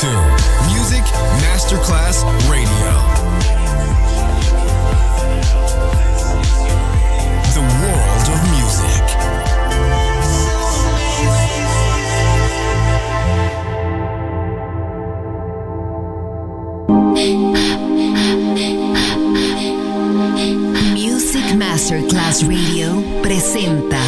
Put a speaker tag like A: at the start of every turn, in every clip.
A: to Music Masterclass Radio. The world of music.
B: Music Masterclass Radio presenta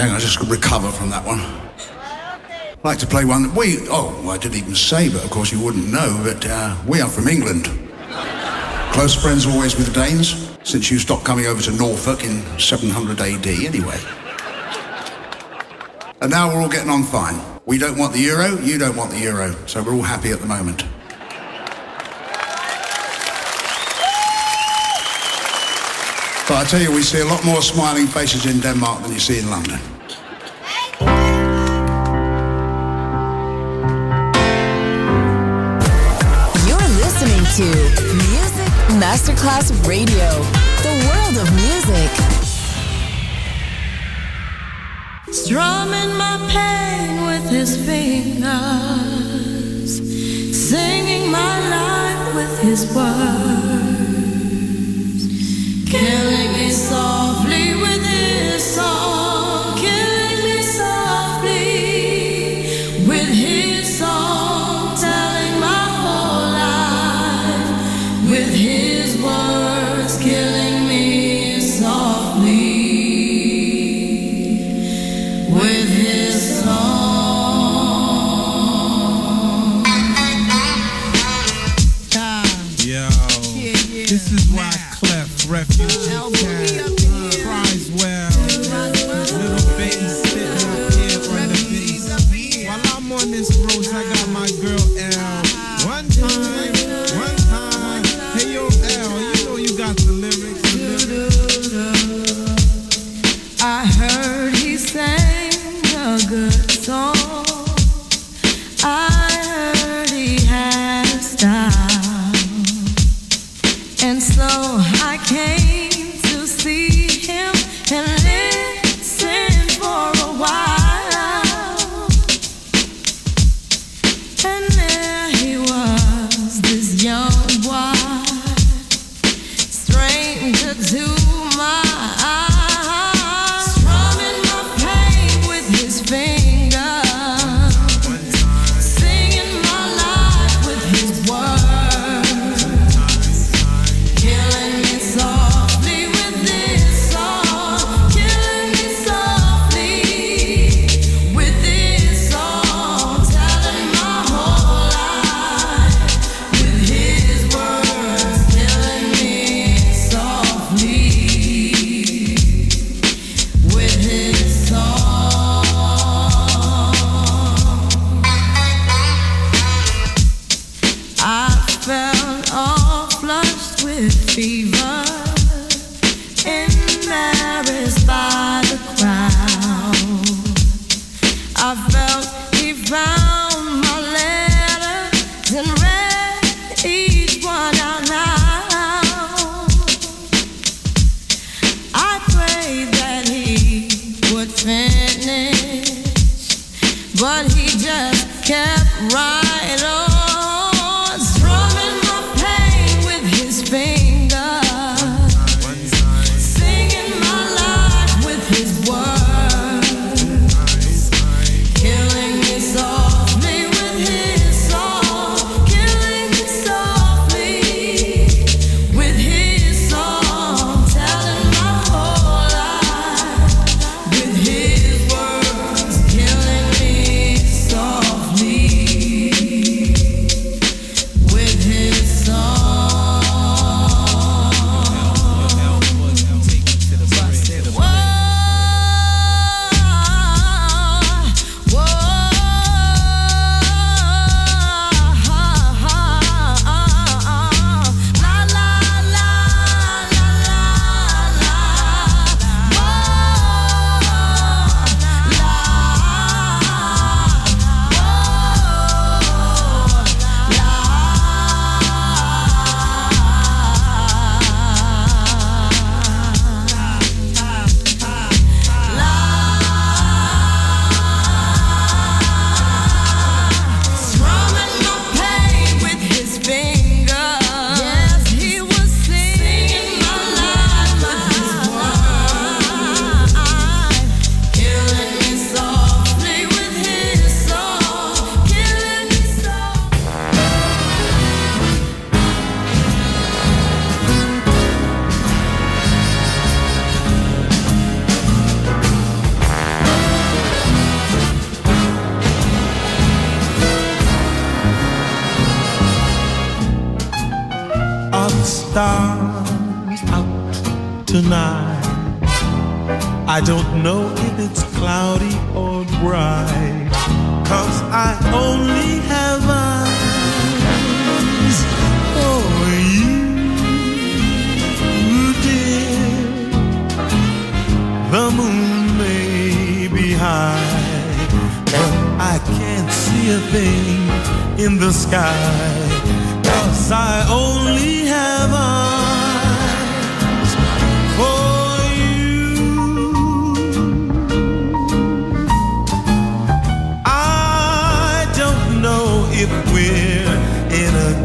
C: On, I just recover from that one. I'd like to play one that we, oh, I didn't even say, but of course you wouldn't know, but uh, we are from England. Close friends always with the Danes, since you stopped coming over to Norfolk in 700 AD anyway. And now we're all getting on fine. We don't want the euro, you don't want the euro, so we're all happy at the moment. But I tell you, we see a lot more smiling faces in Denmark than you see in London.
D: Masterclass Radio, the world of music.
E: Strumming my pain with his fingers, singing my life with his words,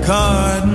F: garden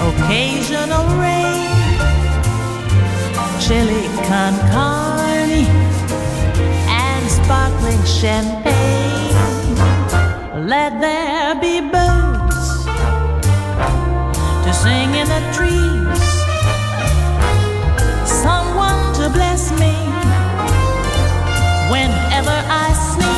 E: occasional rain, chili con carne, and sparkling
G: champagne. Let there be birds to sing in the trees, someone to bless me whenever I sneeze.